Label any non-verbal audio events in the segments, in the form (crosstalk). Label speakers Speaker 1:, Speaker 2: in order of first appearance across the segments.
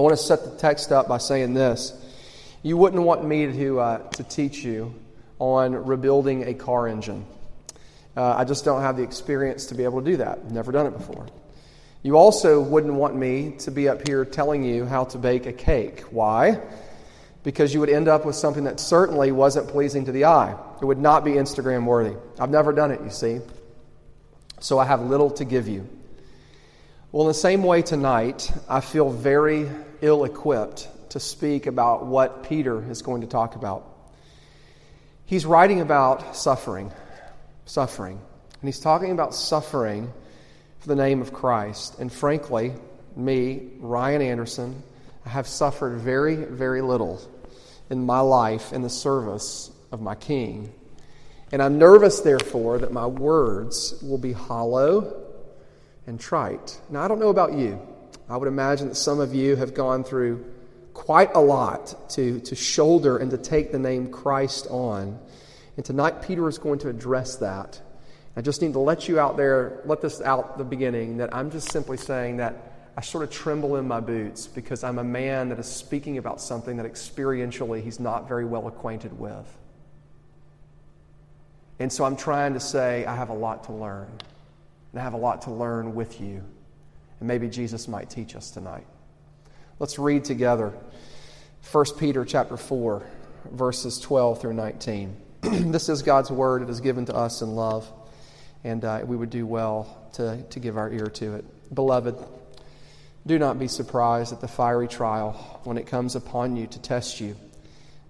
Speaker 1: I want to set the text up by saying this. You wouldn't want me to, uh, to teach you on rebuilding a car engine. Uh, I just don't have the experience to be able to do that. Never done it before. You also wouldn't want me to be up here telling you how to bake a cake. Why? Because you would end up with something that certainly wasn't pleasing to the eye. It would not be Instagram worthy. I've never done it, you see. So I have little to give you. Well, in the same way tonight, I feel very ill equipped to speak about what Peter is going to talk about. He's writing about suffering, suffering. And he's talking about suffering for the name of Christ. And frankly, me, Ryan Anderson, I have suffered very, very little in my life in the service of my King. And I'm nervous, therefore, that my words will be hollow and trite. Now, I don't know about you. I would imagine that some of you have gone through quite a lot to, to shoulder and to take the name Christ on. And tonight, Peter is going to address that I just need to let you out there, let this out the beginning, that I'm just simply saying that I sort of tremble in my boots because I'm a man that is speaking about something that experientially he's not very well acquainted with. And so I'm trying to say, I have a lot to learn. And I have a lot to learn with you. And maybe Jesus might teach us tonight. Let's read together 1 Peter chapter 4, verses 12 through 19. (clears throat) this is God's word. It is given to us in love and uh, we would do well to, to give our ear to it. Beloved, do not be surprised at the fiery trial when it comes upon you to test you,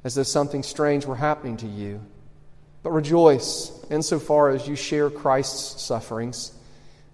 Speaker 1: as though something strange were happening to you. But rejoice insofar as you share Christ's sufferings,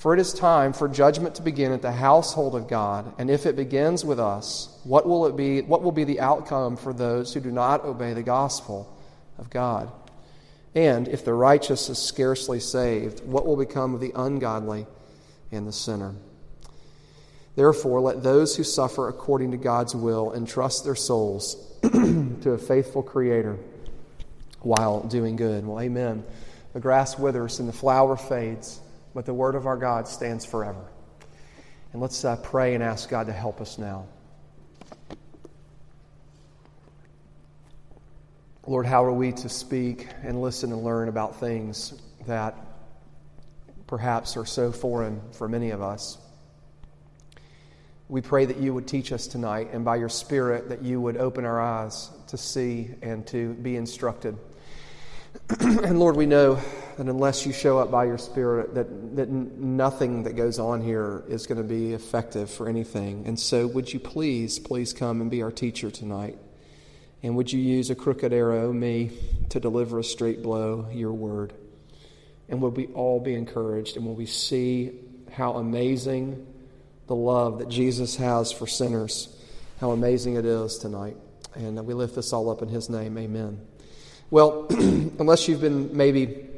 Speaker 1: For it is time for judgment to begin at the household of God, and if it begins with us, what will it be what will be the outcome for those who do not obey the gospel of God? And if the righteous is scarcely saved, what will become of the ungodly and the sinner? Therefore, let those who suffer according to God's will entrust their souls (clears throat) to a faithful Creator while doing good. Well, amen. The grass withers and the flower fades, but the word of our God stands forever. And let's uh, pray and ask God to help us now. Lord, how are we to speak and listen and learn about things that perhaps are so foreign for many of us? We pray that you would teach us tonight, and by your Spirit, that you would open our eyes to see and to be instructed. (clears throat) and Lord, we know that unless you show up by your Spirit, that, that nothing that goes on here is going to be effective for anything. And so, would you please, please come and be our teacher tonight? And would you use a crooked arrow, me, to deliver a straight blow, your word? And will we all be encouraged? And will we see how amazing the love that Jesus has for sinners? How amazing it is tonight. And we lift this all up in his name. Amen. Well, (clears throat) unless you've been maybe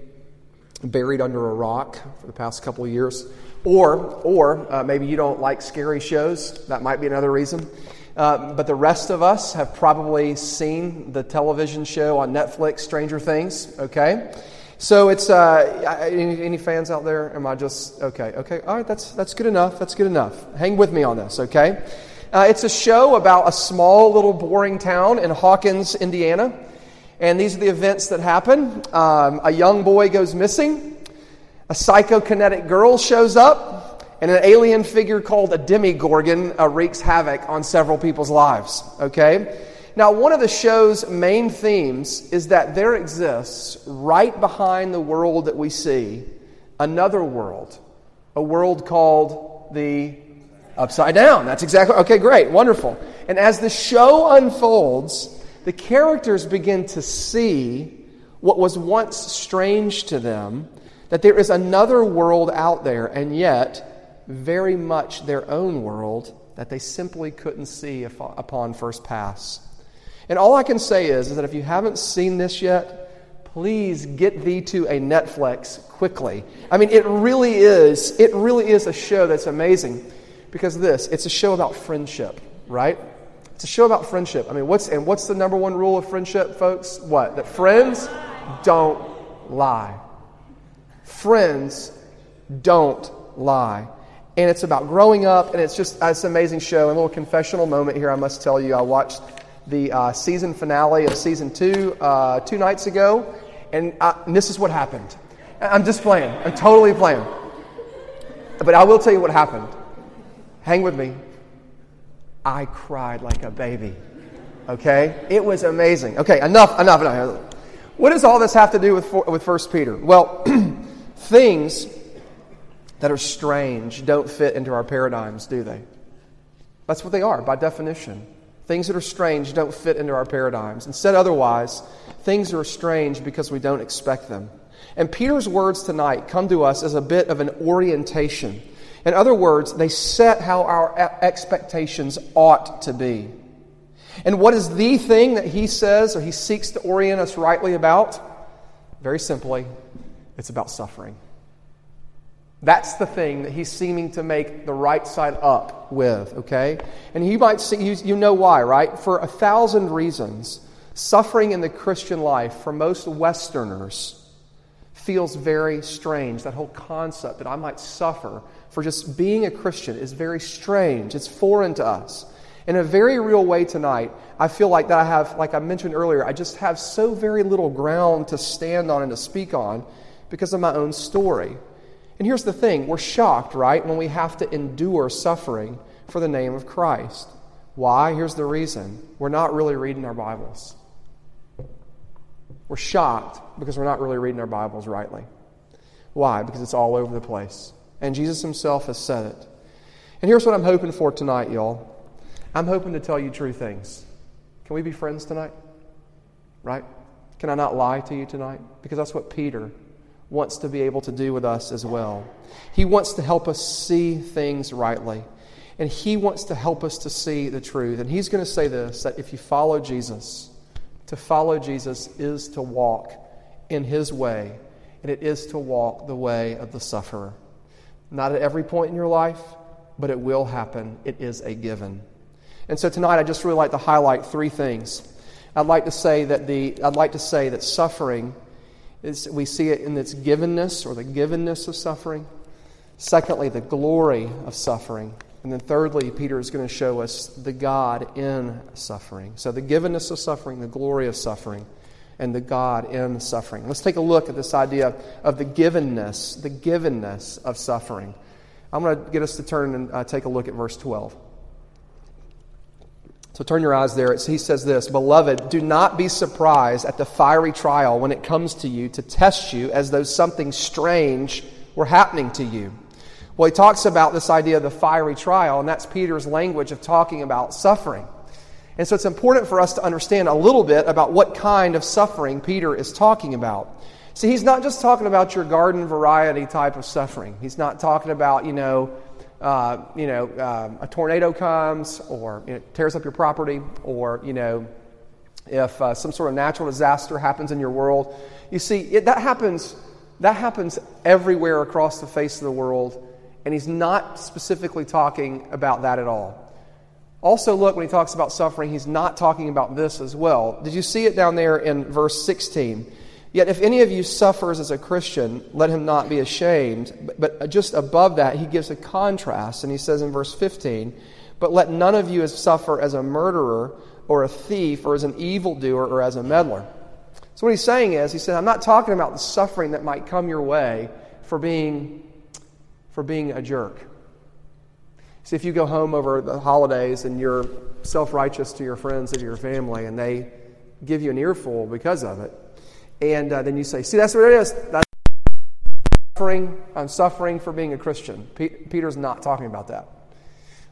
Speaker 1: buried under a rock for the past couple of years, or, or uh, maybe you don't like scary shows, that might be another reason. Uh, but the rest of us have probably seen the television show on Netflix, Stranger Things, okay? So it's, uh, any, any, fans out there? Am I just, okay, okay, all right, that's, that's good enough, that's good enough. Hang with me on this, okay? Uh, it's a show about a small little boring town in Hawkins, Indiana. And these are the events that happen. Um, a young boy goes missing. A psychokinetic girl shows up and an alien figure called a Demogorgon uh, wreaks havoc on several people's lives. Okay? Now, one of the show's main themes is that there exists, right behind the world that we see, another world, a world called the Upside Down. That's exactly, okay, great, wonderful. And as the show unfolds, the characters begin to see what was once strange to them that there is another world out there, and yet very much their own world that they simply couldn't see upon first pass. And all I can say is, is that if you haven't seen this yet, please get thee to a Netflix quickly. I mean, it really is, it really is a show that's amazing because this, it's a show about friendship, right? It's a show about friendship. I mean, what's and what's the number one rule of friendship, folks? What? That friends don't lie. Friends don't lie. And it's about growing up, and it's just it's an amazing show. And a little confessional moment here, I must tell you. I watched the uh, season finale of season two uh, two nights ago, and, I, and this is what happened. I'm just playing. I'm totally playing. But I will tell you what happened. Hang with me. I cried like a baby. Okay? It was amazing. Okay, enough, enough, enough. What does all this have to do with, with 1 Peter? Well, (clears throat) things that are strange don't fit into our paradigms, do they? That's what they are by definition. Things that are strange don't fit into our paradigms. Instead, otherwise, things are strange because we don't expect them. And Peter's words tonight come to us as a bit of an orientation. In other words, they set how our expectations ought to be. And what is the thing that he says or he seeks to orient us rightly about? Very simply, it's about suffering. That's the thing that he's seeming to make the right side up with, okay? And you might see, you, you know why, right? For a thousand reasons, suffering in the Christian life for most Westerners feels very strange. That whole concept that I might suffer for just being a Christian is very strange. It's foreign to us. In a very real way tonight, I feel like that I have, like I mentioned earlier, I just have so very little ground to stand on and to speak on because of my own story. And here's the thing we're shocked, right, when we have to endure suffering for the name of Christ. Why? Here's the reason we're not really reading our Bibles. We're shocked because we're not really reading our Bibles rightly. Why? Because it's all over the place. And Jesus himself has said it. And here's what I'm hoping for tonight, y'all. I'm hoping to tell you true things. Can we be friends tonight? Right? Can I not lie to you tonight? Because that's what Peter wants to be able to do with us as well. He wants to help us see things rightly. And he wants to help us to see the truth. And he's going to say this that if you follow Jesus, to follow Jesus is to walk in his way, and it is to walk the way of the sufferer. Not at every point in your life, but it will happen. It is a given. And so tonight I just really like to highlight three things. I'd like to say that the I'd like to say that suffering is we see it in its givenness or the givenness of suffering. Secondly, the glory of suffering. And then thirdly, Peter is going to show us the God in suffering. So the givenness of suffering, the glory of suffering, and the God in suffering. Let's take a look at this idea of the givenness, the givenness of suffering. I'm going to get us to turn and uh, take a look at verse 12. So turn your eyes there. He says this Beloved, do not be surprised at the fiery trial when it comes to you to test you as though something strange were happening to you. Well, he talks about this idea of the fiery trial, and that's Peter's language of talking about suffering. And so it's important for us to understand a little bit about what kind of suffering Peter is talking about. See, he's not just talking about your garden variety type of suffering. He's not talking about, you know, uh, you know, um, a tornado comes or you know, tears up your property, or you know, if uh, some sort of natural disaster happens in your world. You see, it, that happens. That happens everywhere across the face of the world, and he's not specifically talking about that at all. Also, look, when he talks about suffering, he's not talking about this as well. Did you see it down there in verse 16? Yet if any of you suffers as a Christian, let him not be ashamed. But just above that, he gives a contrast, and he says in verse 15, But let none of you suffer as a murderer, or a thief, or as an evildoer, or as a meddler. So what he's saying is, he said, I'm not talking about the suffering that might come your way for being, for being a jerk. See, if you go home over the holidays and you're self righteous to your friends and your family, and they give you an earful because of it, and uh, then you say, see, that's what it is. That's suffering. I'm suffering for being a Christian. P- Peter's not talking about that.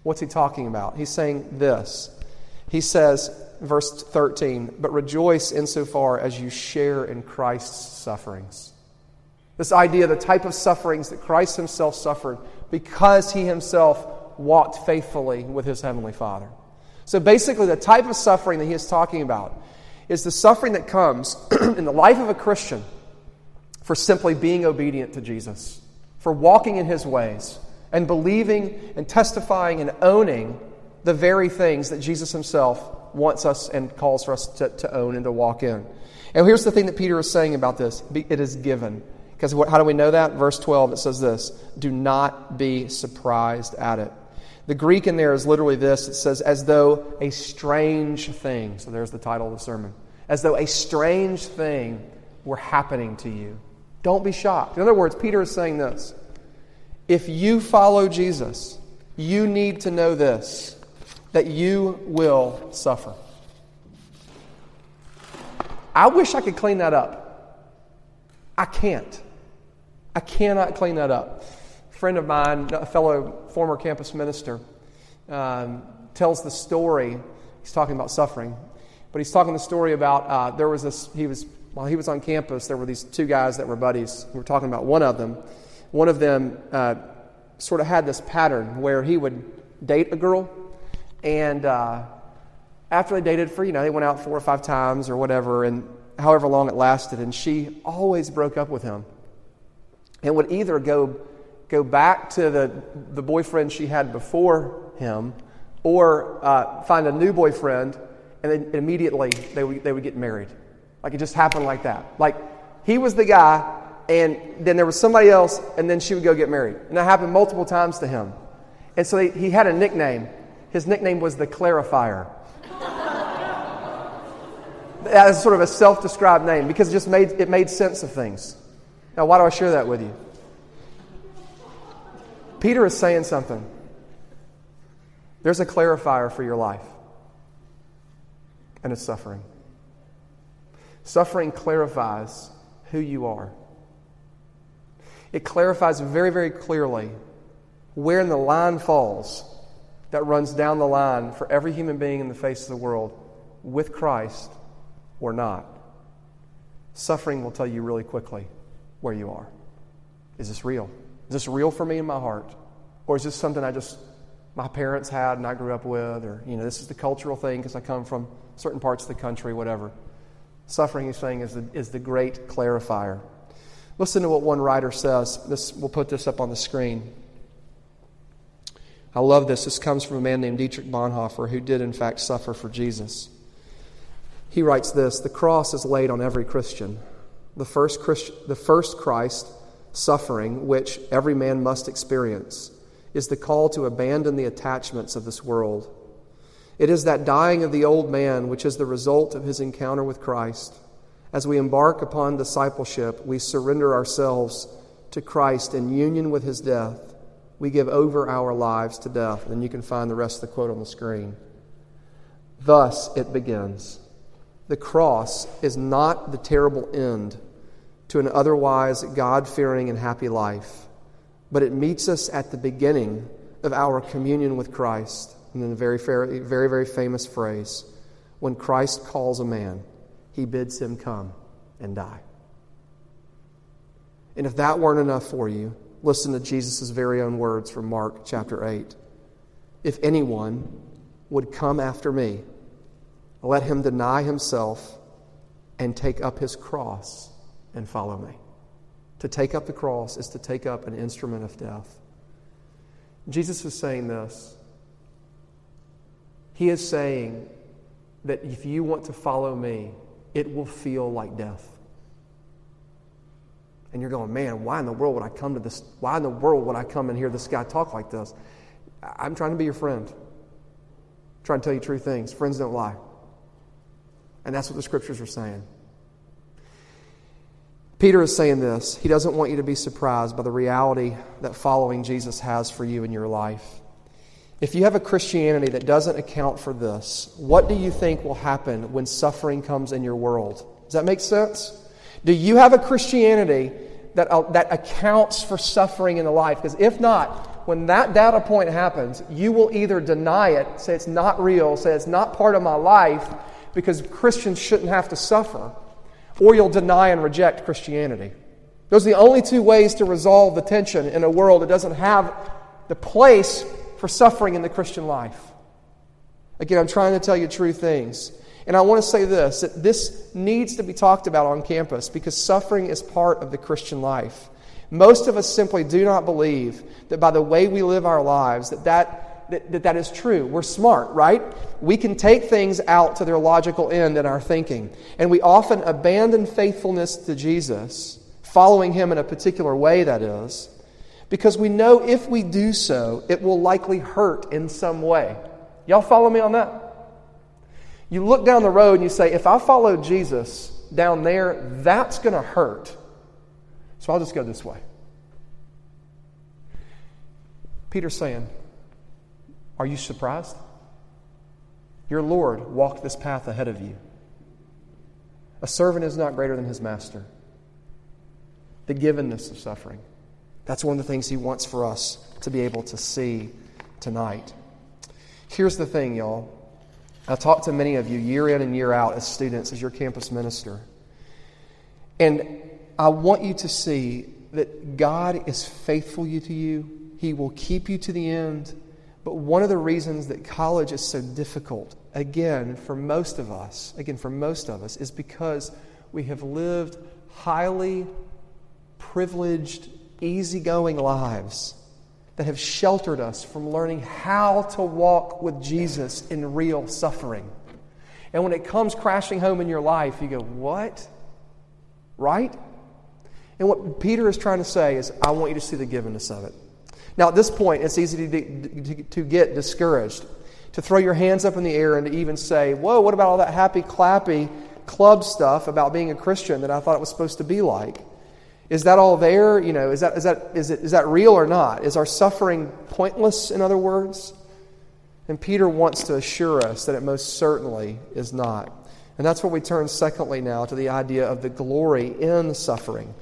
Speaker 1: What's he talking about? He's saying this. He says, verse 13, but rejoice insofar as you share in Christ's sufferings. This idea, the type of sufferings that Christ himself suffered because he himself walked faithfully with his heavenly Father. So basically, the type of suffering that he is talking about is the suffering that comes (clears throat) in the life of a Christian for simply being obedient to Jesus, for walking in his ways, and believing and testifying and owning the very things that Jesus himself wants us and calls for us to, to own and to walk in. And here's the thing that Peter is saying about this it is given. Because how do we know that? Verse 12, it says this Do not be surprised at it. The Greek in there is literally this it says, as though a strange thing. So there's the title of the sermon. As though a strange thing were happening to you. Don't be shocked. In other words, Peter is saying this If you follow Jesus, you need to know this that you will suffer. I wish I could clean that up. I can't. I cannot clean that up friend of mine, a fellow former campus minister, um, tells the story. He's talking about suffering, but he's talking the story about uh, there was this. He was while he was on campus. There were these two guys that were buddies. We were talking about one of them. One of them uh, sort of had this pattern where he would date a girl, and uh, after they dated for you know they went out four or five times or whatever, and however long it lasted, and she always broke up with him, and would either go go back to the, the boyfriend she had before him or uh, find a new boyfriend and then immediately they would, they would get married. Like it just happened like that. Like he was the guy and then there was somebody else and then she would go get married. And that happened multiple times to him. And so he, had a nickname. His nickname was the clarifier. that is sort of a self described name because it just made, it made sense of things. Now, why do I share that with you? Peter is saying something. There's a clarifier for your life, and it's suffering. Suffering clarifies who you are. It clarifies very, very clearly where in the line falls that runs down the line for every human being in the face of the world with Christ or not. Suffering will tell you really quickly where you are. Is this real? Is this real for me in my heart? Or is this something I just, my parents had and I grew up with? Or, you know, this is the cultural thing because I come from certain parts of the country, whatever. Suffering, he's saying, is the, is the great clarifier. Listen to what one writer says. This, we'll put this up on the screen. I love this. This comes from a man named Dietrich Bonhoeffer who did, in fact, suffer for Jesus. He writes this The cross is laid on every Christian. The first, Christ, the first Christ suffering, which every man must experience, is the call to abandon the attachments of this world. It is that dying of the old man which is the result of his encounter with Christ. As we embark upon discipleship, we surrender ourselves to Christ in union with his death. We give over our lives to death. And you can find the rest of the quote on the screen. Thus it begins. The cross is not the terrible end to an otherwise God fearing and happy life, but it meets us at the beginning of our communion with Christ. And then the very, very, very, very famous phrase when Christ calls a man, he bids him come and die. And if that weren't enough for you, listen to Jesus' very own words from Mark chapter 8. If anyone would come after me, let him deny himself and take up his cross and follow me. To take up the cross is to take up an instrument of death. Jesus is saying this. He is saying that if you want to follow me, it will feel like death. And you're going, man, why in the world would I come to this? Why in the world would I come and hear this guy talk like this? I'm trying to be your friend. I'm trying to tell you true things. Friends don't lie. And that's what the scriptures are saying. Peter is saying this. He doesn't want you to be surprised by the reality that following Jesus has for you in your life. If you have a Christianity that doesn't account for this, what do you think will happen when suffering comes in your world? Does that make sense? Do you have a Christianity that, uh, that accounts for suffering in the life? Because if not, when that data point happens, you will either deny it, say it's not real, say it's not part of my life, because Christians shouldn't have to suffer or you'll deny and reject Christianity. Those are the only two ways to resolve the tension in a world that doesn't have the place for suffering in the Christian life. Again, I'm trying to tell you true things. And I want to say this that this needs to be talked about on campus because suffering is part of the Christian life. Most of us simply do not believe that by the way we live our lives that that, that, that, that is true. We're smart, right? We can take things out to their logical end in our thinking. And we often abandon faithfulness to Jesus, following him in a particular way, that is, because we know if we do so, it will likely hurt in some way. Y'all follow me on that? You look down the road and you say, if I follow Jesus down there, that's going to hurt. So I'll just go this way. Peter's saying, Are you surprised? Your Lord walked this path ahead of you. A servant is not greater than his master. The givenness of suffering. That's one of the things he wants for us to be able to see tonight. Here's the thing, y'all. I talk to many of you year in and year out as students, as your campus minister. And I want you to see that God is faithful to you. He will keep you to the end. But one of the reasons that college is so difficult, again, for most of us, again, for most of us, is because we have lived highly privileged, easygoing lives that have sheltered us from learning how to walk with Jesus in real suffering. And when it comes crashing home in your life, you go, What? Right? And what Peter is trying to say is, I want you to see the givenness of it. Now, at this point, it's easy to, to, to get discouraged, to throw your hands up in the air and to even say, Whoa, what about all that happy, clappy club stuff about being a Christian that I thought it was supposed to be like? Is that all there? You know, is that, is that, is it, is that real or not? Is our suffering pointless, in other words? And Peter wants to assure us that it most certainly is not. And that's where we turn, secondly, now to the idea of the glory in suffering.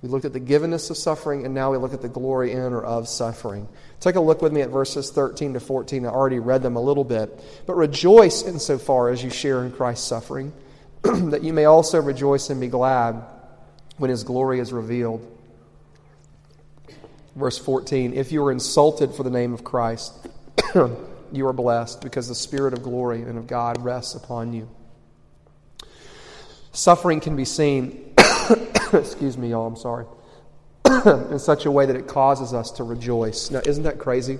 Speaker 1: We looked at the givenness of suffering, and now we look at the glory in or of suffering. Take a look with me at verses 13 to 14. I already read them a little bit. But rejoice insofar as you share in Christ's suffering, (clears throat) that you may also rejoice and be glad when his glory is revealed. Verse 14 If you are insulted for the name of Christ, (clears throat) you are blessed, because the Spirit of glory and of God rests upon you. Suffering can be seen (coughs) excuse me, y'all, I'm sorry, (coughs) in such a way that it causes us to rejoice. Now, isn't that crazy?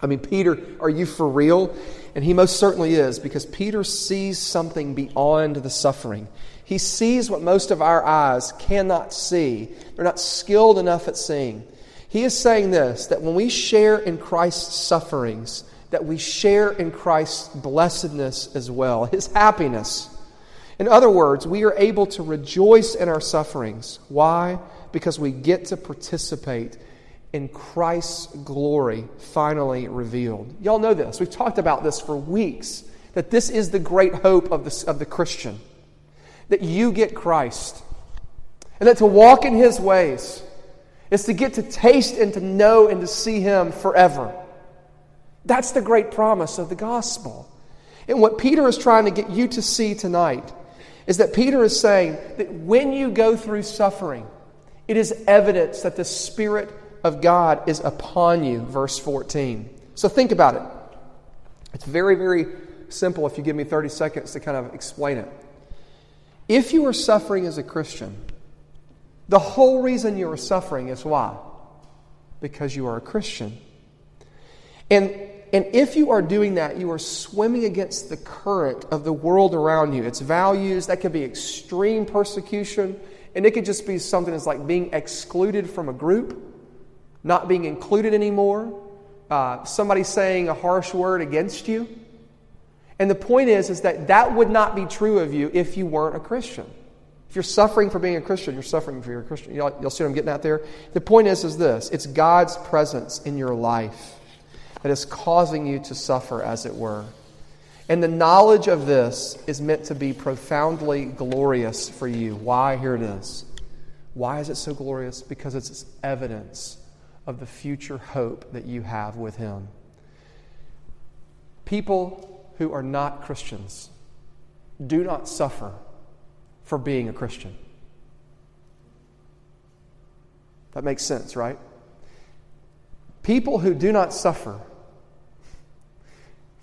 Speaker 1: I mean, Peter, are you for real? And he most certainly is, because Peter sees something beyond the suffering. He sees what most of our eyes cannot see. They're not skilled enough at seeing. He is saying this that when we share in Christ's sufferings, that we share in Christ's blessedness as well, his happiness. In other words, we are able to rejoice in our sufferings. Why? Because we get to participate in Christ's glory finally revealed. Y'all know this. We've talked about this for weeks that this is the great hope of the, of the Christian that you get Christ and that to walk in His ways is to get to taste and to know and to see Him forever. That's the great promise of the gospel. And what Peter is trying to get you to see tonight is that Peter is saying that when you go through suffering, it is evidence that the Spirit of God is upon you, verse 14. So think about it. It's very, very simple if you give me 30 seconds to kind of explain it. If you are suffering as a Christian, the whole reason you are suffering is why? Because you are a Christian. And and if you are doing that, you are swimming against the current of the world around you. Its values, that could be extreme persecution, and it could just be something that's like being excluded from a group, not being included anymore, uh, somebody saying a harsh word against you. And the point is, is that that would not be true of you if you weren't a Christian. If you're suffering for being a Christian, you're suffering for your Christian. You'll, you'll see what I'm getting at there? The point is, is this it's God's presence in your life that is causing you to suffer, as it were. And the knowledge of this is meant to be profoundly glorious for you. Why? Here it is. Why is it so glorious? Because it's evidence of the future hope that you have with Him. People who are not Christians do not suffer for being a Christian. That makes sense, right? People who do not suffer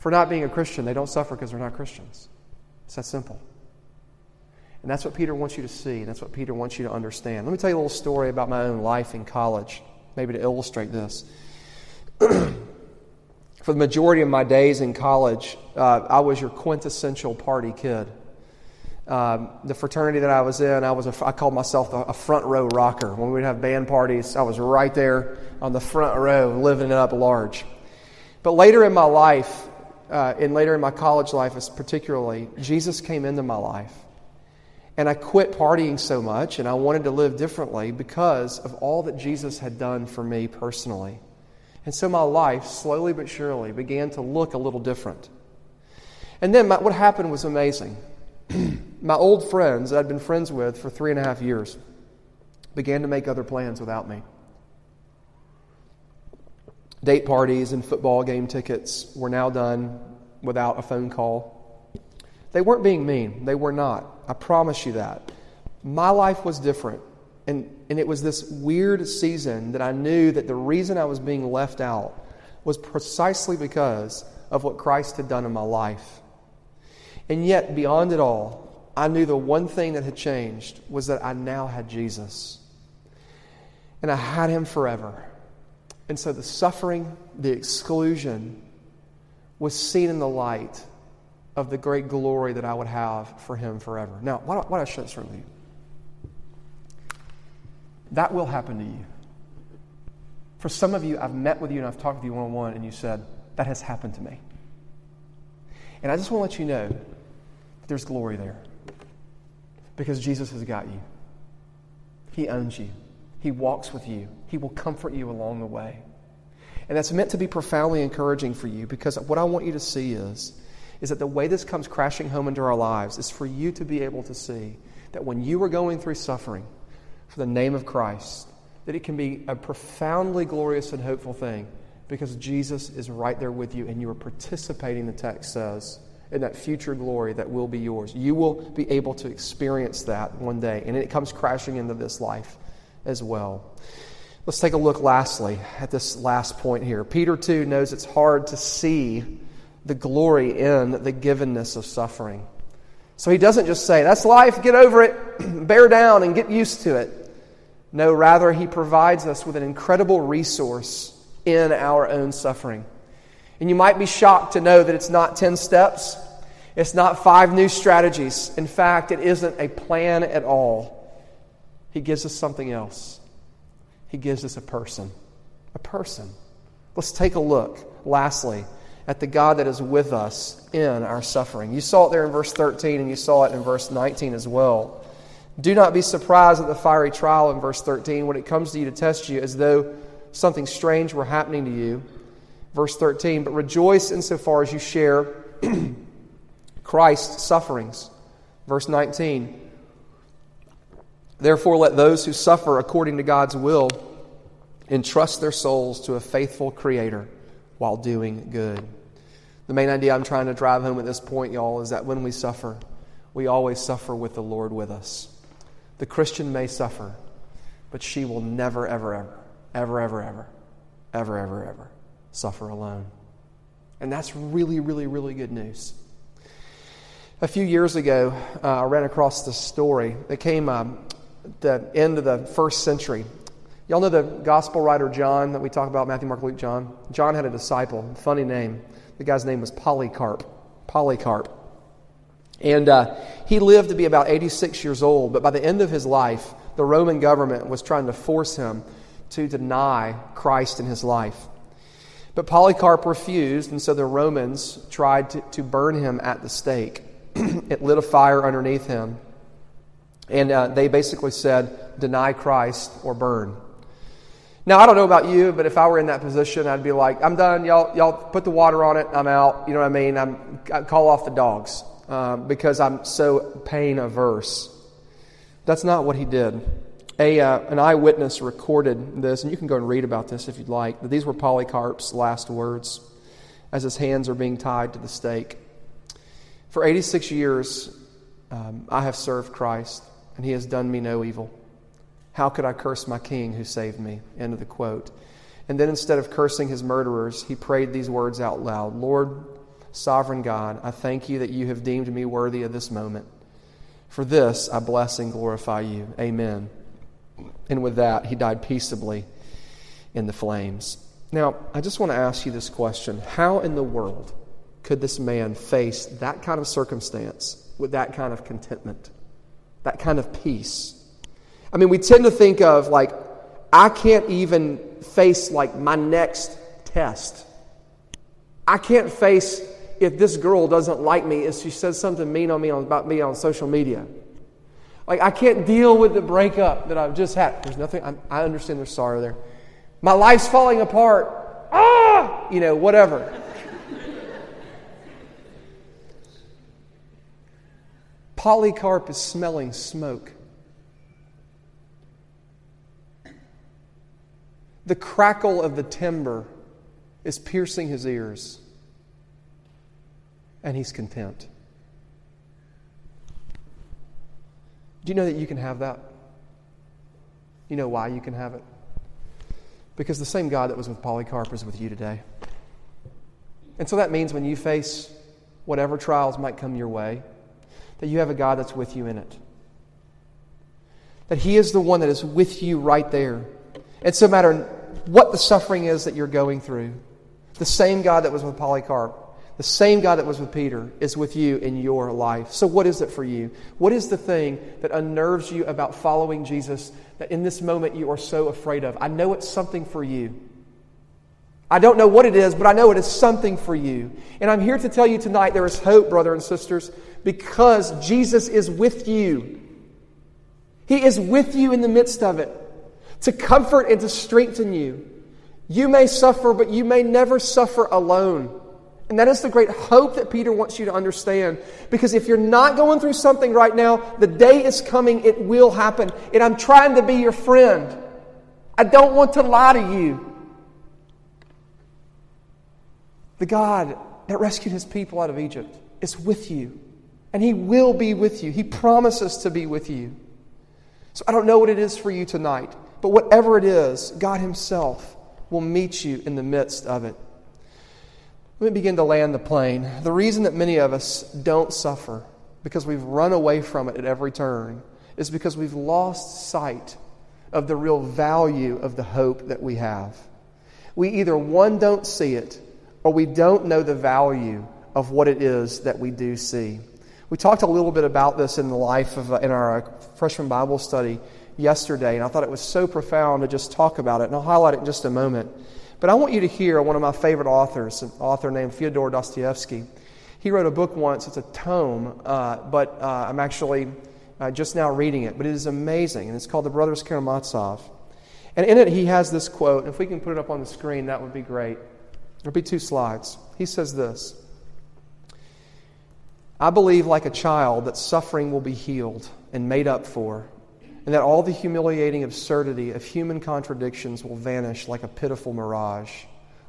Speaker 1: for not being a Christian. They don't suffer because they're not Christians. It's that simple. And that's what Peter wants you to see. and That's what Peter wants you to understand. Let me tell you a little story about my own life in college, maybe to illustrate this. (clears throat) For the majority of my days in college, uh, I was your quintessential party kid. Um, the fraternity that I was in, I was a, I called myself a, a, front row rocker. When we'd have band parties, I was right there on the front row, living it up large. But later in my life, uh, and later in my college life, particularly, Jesus came into my life. And I quit partying so much and I wanted to live differently because of all that Jesus had done for me personally. And so my life, slowly but surely, began to look a little different. And then my, what happened was amazing. (clears throat) my old friends that I'd been friends with for three and a half years began to make other plans without me. Date parties and football game tickets were now done without a phone call. They weren't being mean, they were not. I promise you that. My life was different. And, and it was this weird season that I knew that the reason I was being left out was precisely because of what Christ had done in my life. And yet, beyond it all, I knew the one thing that had changed was that I now had Jesus. And I had him forever. And so the suffering, the exclusion, was seen in the light of the great glory that I would have for him forever. Now, why don't I share this with you? That will happen to you. For some of you, I've met with you and I've talked with you one on one, and you said, That has happened to me. And I just want to let you know that there's glory there because Jesus has got you. He owns you, He walks with you, He will comfort you along the way. And that's meant to be profoundly encouraging for you because what I want you to see is is that the way this comes crashing home into our lives is for you to be able to see that when you are going through suffering for the name of Christ, that it can be a profoundly glorious and hopeful thing because Jesus is right there with you and you are participating, the text says, in that future glory that will be yours. You will be able to experience that one day, and it comes crashing into this life as well. Let's take a look lastly at this last point here. Peter, too, knows it's hard to see the glory in the givenness of suffering. So he doesn't just say, That's life, get over it, (clears throat) bear down, and get used to it. No, rather, he provides us with an incredible resource in our own suffering. And you might be shocked to know that it's not 10 steps, it's not five new strategies. In fact, it isn't a plan at all. He gives us something else. He gives us a person. A person. Let's take a look, lastly, at the God that is with us in our suffering. You saw it there in verse 13, and you saw it in verse 19 as well. Do not be surprised at the fiery trial in verse 13 when it comes to you to test you as though something strange were happening to you. Verse 13, but rejoice insofar as you share (clears throat) Christ's sufferings. Verse 19, therefore let those who suffer according to God's will entrust their souls to a faithful Creator while doing good. The main idea I'm trying to drive home at this point, y'all, is that when we suffer, we always suffer with the Lord with us. The Christian may suffer, but she will never, ever, ever, ever, ever, ever, ever, ever, ever suffer alone. And that's really, really, really good news. A few years ago, uh, I ran across this story. It came um, the end of the first century. Y'all know the gospel writer John that we talk about, Matthew, Mark, Luke, John? John had a disciple, funny name. The guy's name was Polycarp. Polycarp. And uh, he lived to be about 86 years old, but by the end of his life, the Roman government was trying to force him to deny Christ in his life. But Polycarp refused, and so the Romans tried to, to burn him at the stake. (clears throat) it lit a fire underneath him. And uh, they basically said, deny Christ or burn. Now, I don't know about you, but if I were in that position, I'd be like, I'm done. Y'all, y'all put the water on it. I'm out. You know what I mean? I'm, I call off the dogs uh, because I'm so pain averse. That's not what he did. A, uh, an eyewitness recorded this, and you can go and read about this if you'd like. But these were Polycarp's last words as his hands are being tied to the stake. For 86 years, um, I have served Christ, and he has done me no evil. How could I curse my king who saved me? End of the quote. And then instead of cursing his murderers, he prayed these words out loud Lord, sovereign God, I thank you that you have deemed me worthy of this moment. For this I bless and glorify you. Amen. And with that, he died peaceably in the flames. Now, I just want to ask you this question How in the world could this man face that kind of circumstance with that kind of contentment, that kind of peace? I mean, we tend to think of like, I can't even face like my next test. I can't face if this girl doesn't like me if she says something mean on me on, about me on social media. Like, I can't deal with the breakup that I've just had. There's nothing, I, I understand there's sorrow there. My life's falling apart. Ah! You know, whatever. Polycarp is smelling smoke. The crackle of the timber is piercing his ears, and he's content. Do you know that you can have that? You know why you can have it? Because the same God that was with Polycarp is with you today. And so that means when you face whatever trials might come your way, that you have a God that's with you in it. That He is the one that is with you right there. It's no matter what the suffering is that you're going through, the same God that was with Polycarp, the same God that was with Peter, is with you in your life. So, what is it for you? What is the thing that unnerves you about following Jesus that in this moment you are so afraid of? I know it's something for you. I don't know what it is, but I know it is something for you. And I'm here to tell you tonight there is hope, brother and sisters, because Jesus is with you. He is with you in the midst of it to comfort and to strengthen you. You may suffer, but you may never suffer alone. And that is the great hope that Peter wants you to understand. Because if you're not going through something right now, the day is coming, it will happen. And I'm trying to be your friend. I don't want to lie to you. The God that rescued his people out of Egypt is with you. And he will be with you. He promises to be with you. So I don't know what it is for you tonight, but whatever it is, God himself will meet you in the midst of it. Let me begin to land the plane. The reason that many of us don't suffer because we've run away from it at every turn is because we've lost sight of the real value of the hope that we have. We either, one, don't see it, or we don't know the value of what it is that we do see. We talked a little bit about this in the life of, uh, in our uh, freshman Bible study yesterday, and I thought it was so profound to just talk about it, and I'll highlight it in just a moment. But I want you to hear one of my favorite authors, an author named Fyodor Dostoevsky. He wrote a book once, it's a tome, uh, but uh, I'm actually uh, just now reading it, but it is amazing, and it's called The Brothers Karamazov. And in it, he has this quote. If we can put it up on the screen, that would be great. There'll be two slides. He says this I believe, like a child, that suffering will be healed and made up for and that all the humiliating absurdity of human contradictions will vanish like a pitiful mirage,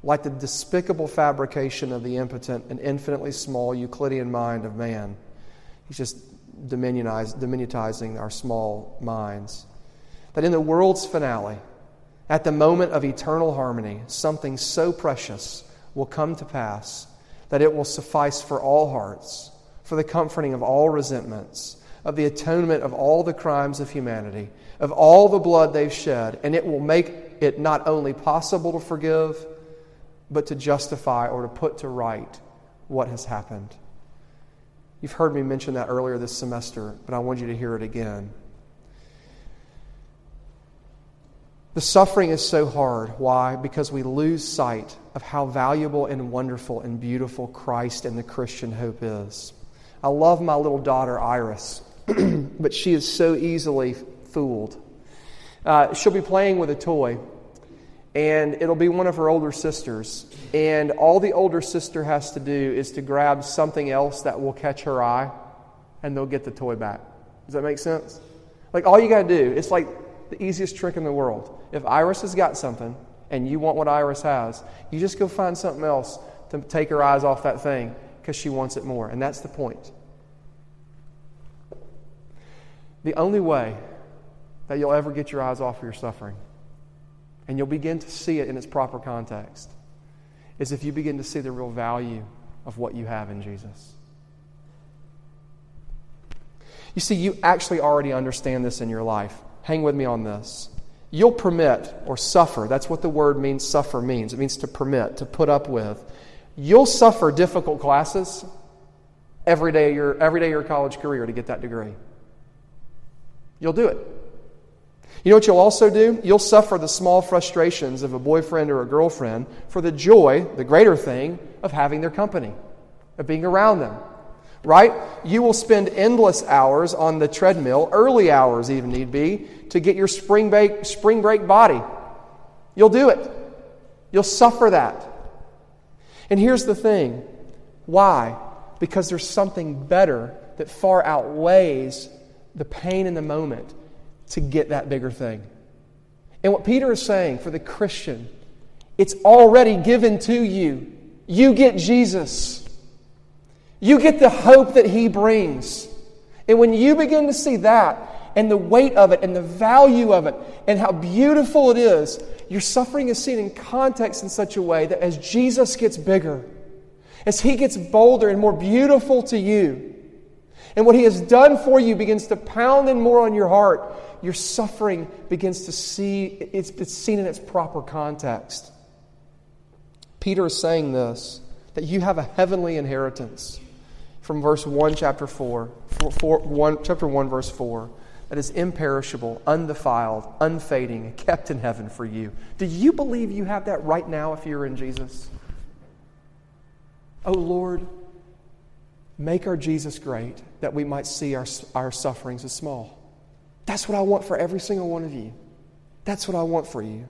Speaker 1: like the despicable fabrication of the impotent and infinitely small Euclidean mind of man. He's just diminutizing our small minds. That in the world's finale, at the moment of eternal harmony, something so precious will come to pass that it will suffice for all hearts, for the comforting of all resentments of the atonement of all the crimes of humanity, of all the blood they've shed, and it will make it not only possible to forgive, but to justify or to put to right what has happened. You've heard me mention that earlier this semester, but I want you to hear it again. The suffering is so hard. Why? Because we lose sight of how valuable and wonderful and beautiful Christ and the Christian hope is. I love my little daughter, Iris. (clears throat) but she is so easily fooled. Uh, she'll be playing with a toy, and it'll be one of her older sisters. And all the older sister has to do is to grab something else that will catch her eye, and they'll get the toy back. Does that make sense? Like, all you got to do, it's like the easiest trick in the world. If Iris has got something, and you want what Iris has, you just go find something else to take her eyes off that thing because she wants it more. And that's the point. the only way that you'll ever get your eyes off of your suffering and you'll begin to see it in its proper context is if you begin to see the real value of what you have in Jesus. You see, you actually already understand this in your life. Hang with me on this. You'll permit or suffer. That's what the word means, suffer means. It means to permit, to put up with. You'll suffer difficult classes every day of your, every day of your college career to get that degree. You'll do it. You know what you'll also do? You'll suffer the small frustrations of a boyfriend or a girlfriend for the joy, the greater thing, of having their company, of being around them. Right? You will spend endless hours on the treadmill, early hours even need be, to get your spring break, spring break body. You'll do it. You'll suffer that. And here's the thing why? Because there's something better that far outweighs the pain in the moment to get that bigger thing. And what Peter is saying for the Christian, it's already given to you. You get Jesus. You get the hope that he brings. And when you begin to see that and the weight of it and the value of it and how beautiful it is, your suffering is seen in context in such a way that as Jesus gets bigger, as he gets bolder and more beautiful to you, and what he has done for you begins to pound in more on your heart, your suffering begins to see, it's, it's seen in its proper context. Peter is saying this that you have a heavenly inheritance from verse 1, chapter 4, 4 1, chapter 1, verse 4, that is imperishable, undefiled, unfading, kept in heaven for you. Do you believe you have that right now if you're in Jesus? Oh Lord, make our Jesus great that we might see our, our sufferings as small. That's what I want for every single one of you. That's what I want for you.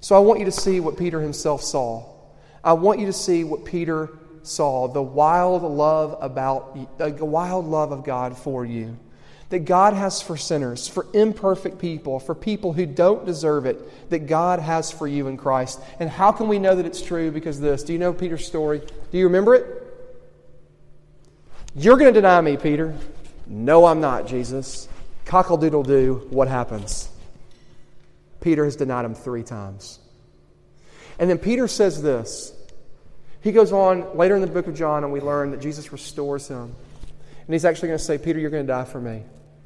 Speaker 1: So I want you to see what Peter himself saw. I want you to see what Peter saw the wild love about the wild love of God for you. That God has for sinners, for imperfect people, for people who don't deserve it, that God has for you in Christ. And how can we know that it's true? Because this. Do you know Peter's story? Do you remember it? You're going to deny me, Peter. No, I'm not, Jesus. Cockle doodle doo, what happens? Peter has denied him three times. And then Peter says this. He goes on later in the book of John, and we learn that Jesus restores him. And he's actually going to say, Peter, you're going to die for me.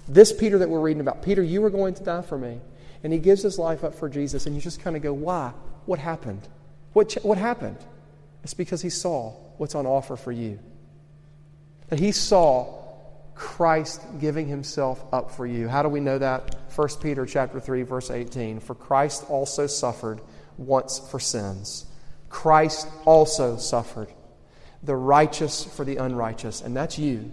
Speaker 1: This Peter that we're reading about, Peter, you are going to die for me. And he gives his life up for Jesus, and you just kind of go, why? What happened? What, what happened? It's because he saw what's on offer for you. That he saw Christ giving himself up for you. How do we know that? 1 Peter chapter 3 verse 18. For Christ also suffered once for sins. Christ also suffered, the righteous for the unrighteous, and that's you,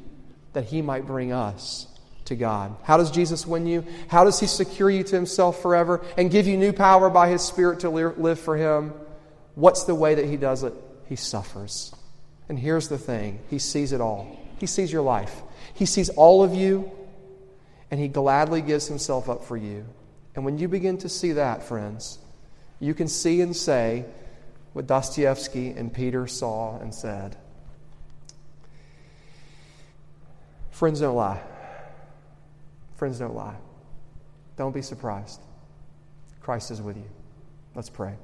Speaker 1: that he might bring us to God. How does Jesus win you? How does he secure you to himself forever and give you new power by his spirit to live for him? What's the way that he does it? He suffers. And here's the thing, he sees it all. He sees your life. He sees all of you, and He gladly gives Himself up for you. And when you begin to see that, friends, you can see and say what Dostoevsky and Peter saw and said. Friends don't lie. Friends don't lie. Don't be surprised. Christ is with you. Let's pray.